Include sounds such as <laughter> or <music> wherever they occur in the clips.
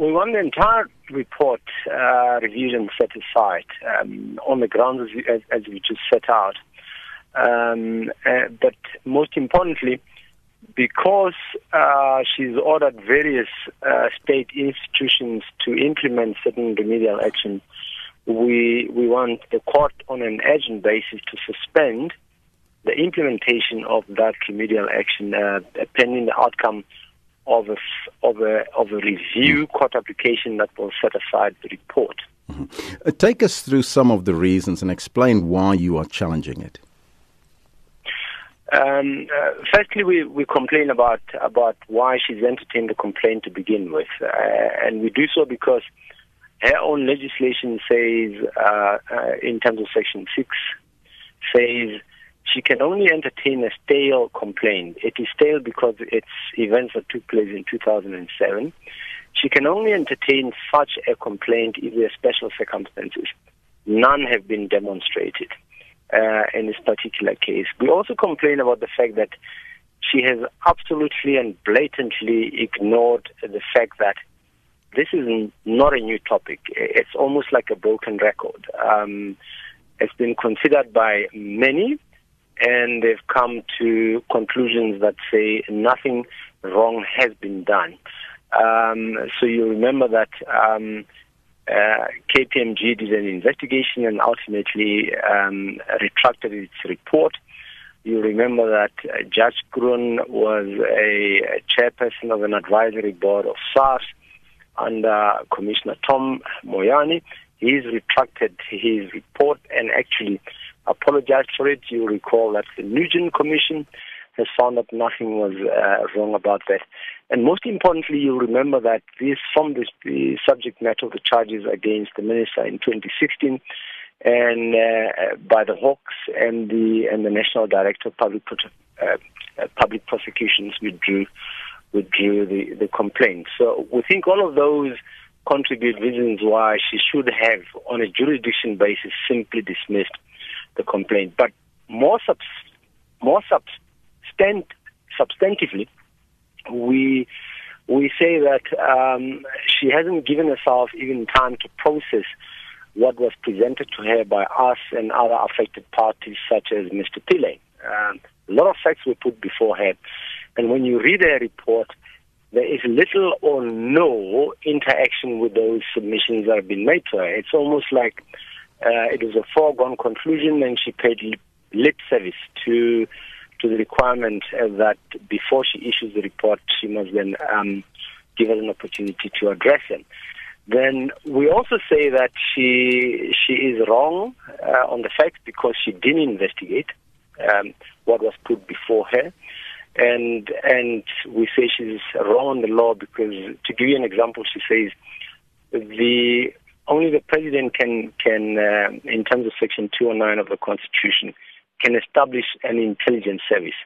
We want the entire report uh, reviewed and set aside um, on the grounds as, as, we just set out. Um, uh, but most importantly, because uh, she's ordered various uh, state institutions to implement certain remedial action, we we want the court on an urgent basis to suspend the implementation of that remedial action uh, pending the outcome of a, of a, of a review mm-hmm. court application that will set aside the report. Mm-hmm. Uh, take us through some of the reasons and explain why you are challenging it. Um, uh, firstly, we, we complain about about why she's entertained the complaint to begin with, uh, and we do so because her own legislation says, uh, uh in terms of Section Six, says she can only entertain a stale complaint. It is stale because it's events that took place in 2007. She can only entertain such a complaint if there are special circumstances. None have been demonstrated uh, in this particular case. We also complain about the fact that she has absolutely and blatantly ignored the fact that this is not a new topic. It's almost like a broken record. Um, it's been considered by many and they've come to conclusions that say nothing wrong has been done. Um, so you remember that um, uh, KPMG did an investigation and ultimately um, retracted its report. You remember that uh, Judge Kroon was a, a, chairperson of an advisory board of SARS under Commissioner Tom Moyane. He's retracted his report and actually apologized for it. You recall that the Nugent Commission has found that nothing was uh, wrong about that. And most importantly, you remember that this from this, the subject matter of the charges against the minister in 2016 and uh, by the Hawks and the and the National Director of Public uh, uh, Public Prosecutions withdrew withdrew the, the complaint. So we think all of those contribute reasons why she should have, on a jurisdiction basis, simply dismissed the complaint. But more subs- more substant- substantively, we we say that um, she hasn't given herself even time to process what was presented to her by us and other affected parties, such as Mr. Pillay. Um, a lot of facts were put before her, and when you read her report, there is little or no interaction with those submissions that have been made to her. It's almost like uh, it was a foregone conclusion, and she paid lip service to to the requirement uh, that before she issues the report, she must then um, give us an opportunity to address them. Then we also say that she she is wrong uh, on the facts because she didn't investigate um, what was put before her, and and we say she's wrong on the law because to give you an example, she says the only the president can can, uh, in terms of Section 209 of the Constitution, can establish an intelligence service.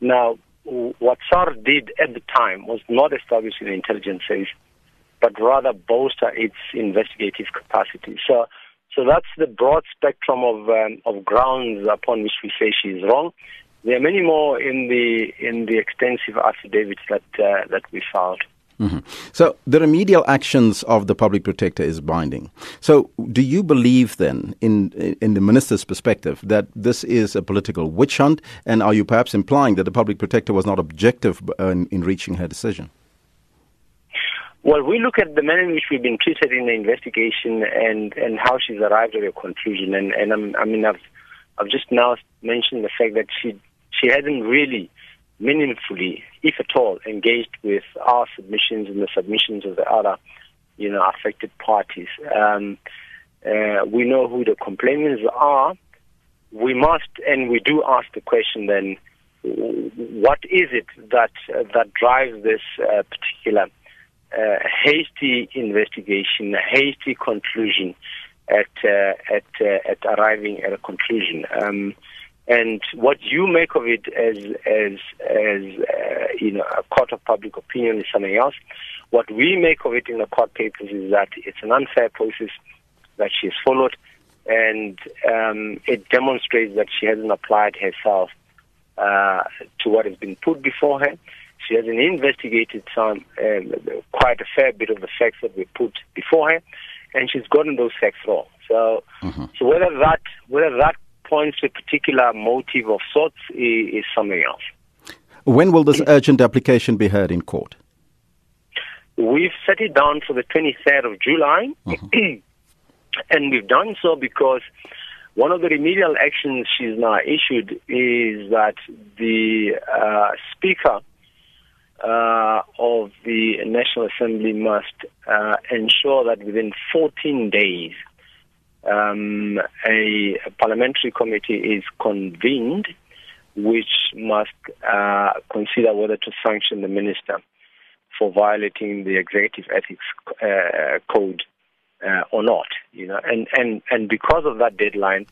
Now, what SARS did at the time was not establish an intelligence service, but rather bolster its investigative capacity. So, so that's the broad spectrum of um, of grounds upon which we say she is wrong. There are many more in the in the extensive affidavits that uh, that we filed. Mm-hmm. So the remedial actions of the public protector is binding. So do you believe then, in in the minister's perspective, that this is a political witch hunt, and are you perhaps implying that the public protector was not objective in, in reaching her decision? Well, we look at the manner in which we've been treated in the investigation and, and how she's arrived at a conclusion. And, and I'm, i mean, I've, I've just now mentioned the fact that she, she hasn't really meaningfully, if at all, engaged with our submissions and the submissions of the other, you know, affected parties. Um, uh, we know who the complainants are. We must, and we do ask the question then, what is it that uh, that drives this uh, particular uh, hasty investigation, hasty conclusion at uh, at uh, at arriving at a conclusion? Um, and what you make of it as as as uh, you know a court of public opinion is something else. What we make of it in the court papers is that it's an unfair process that she has followed, and um, it demonstrates that she hasn't applied herself uh, to what has been put before her. She hasn't investigated some, um, quite a fair bit of the facts that we put before her, and she's gotten those facts wrong. So, mm-hmm. so whether that whether that points to a particular motive of sorts is, is something else. When will this urgent application be heard in court? We've set it down for the 23rd of July, mm-hmm. <clears throat> and we've done so because one of the remedial actions she's now issued is that the uh, Speaker uh, of the National Assembly must uh, ensure that within 14 days um, a, a, parliamentary committee is convened which must uh, consider whether to sanction the minister for violating the executive ethics uh, code uh, or not. You know, and, and, and because of that deadline,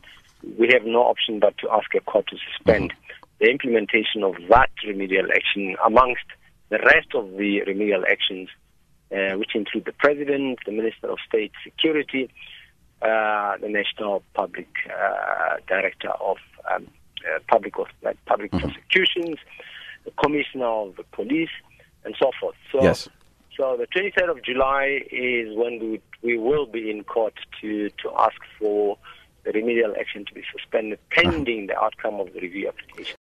we have no option but to ask a court to suspend mm-hmm. the implementation of that remedial action amongst the rest of the remedial actions, uh, which include the president, the minister of state security, uh, the national public uh, director of um, uh, public like public mm-hmm. prosecutions, the commissioner of the police, and so forth. So, yes. so the 23rd of July is when we we will be in court to to ask for the remedial action to be suspended pending uh-huh. the outcome of the review application.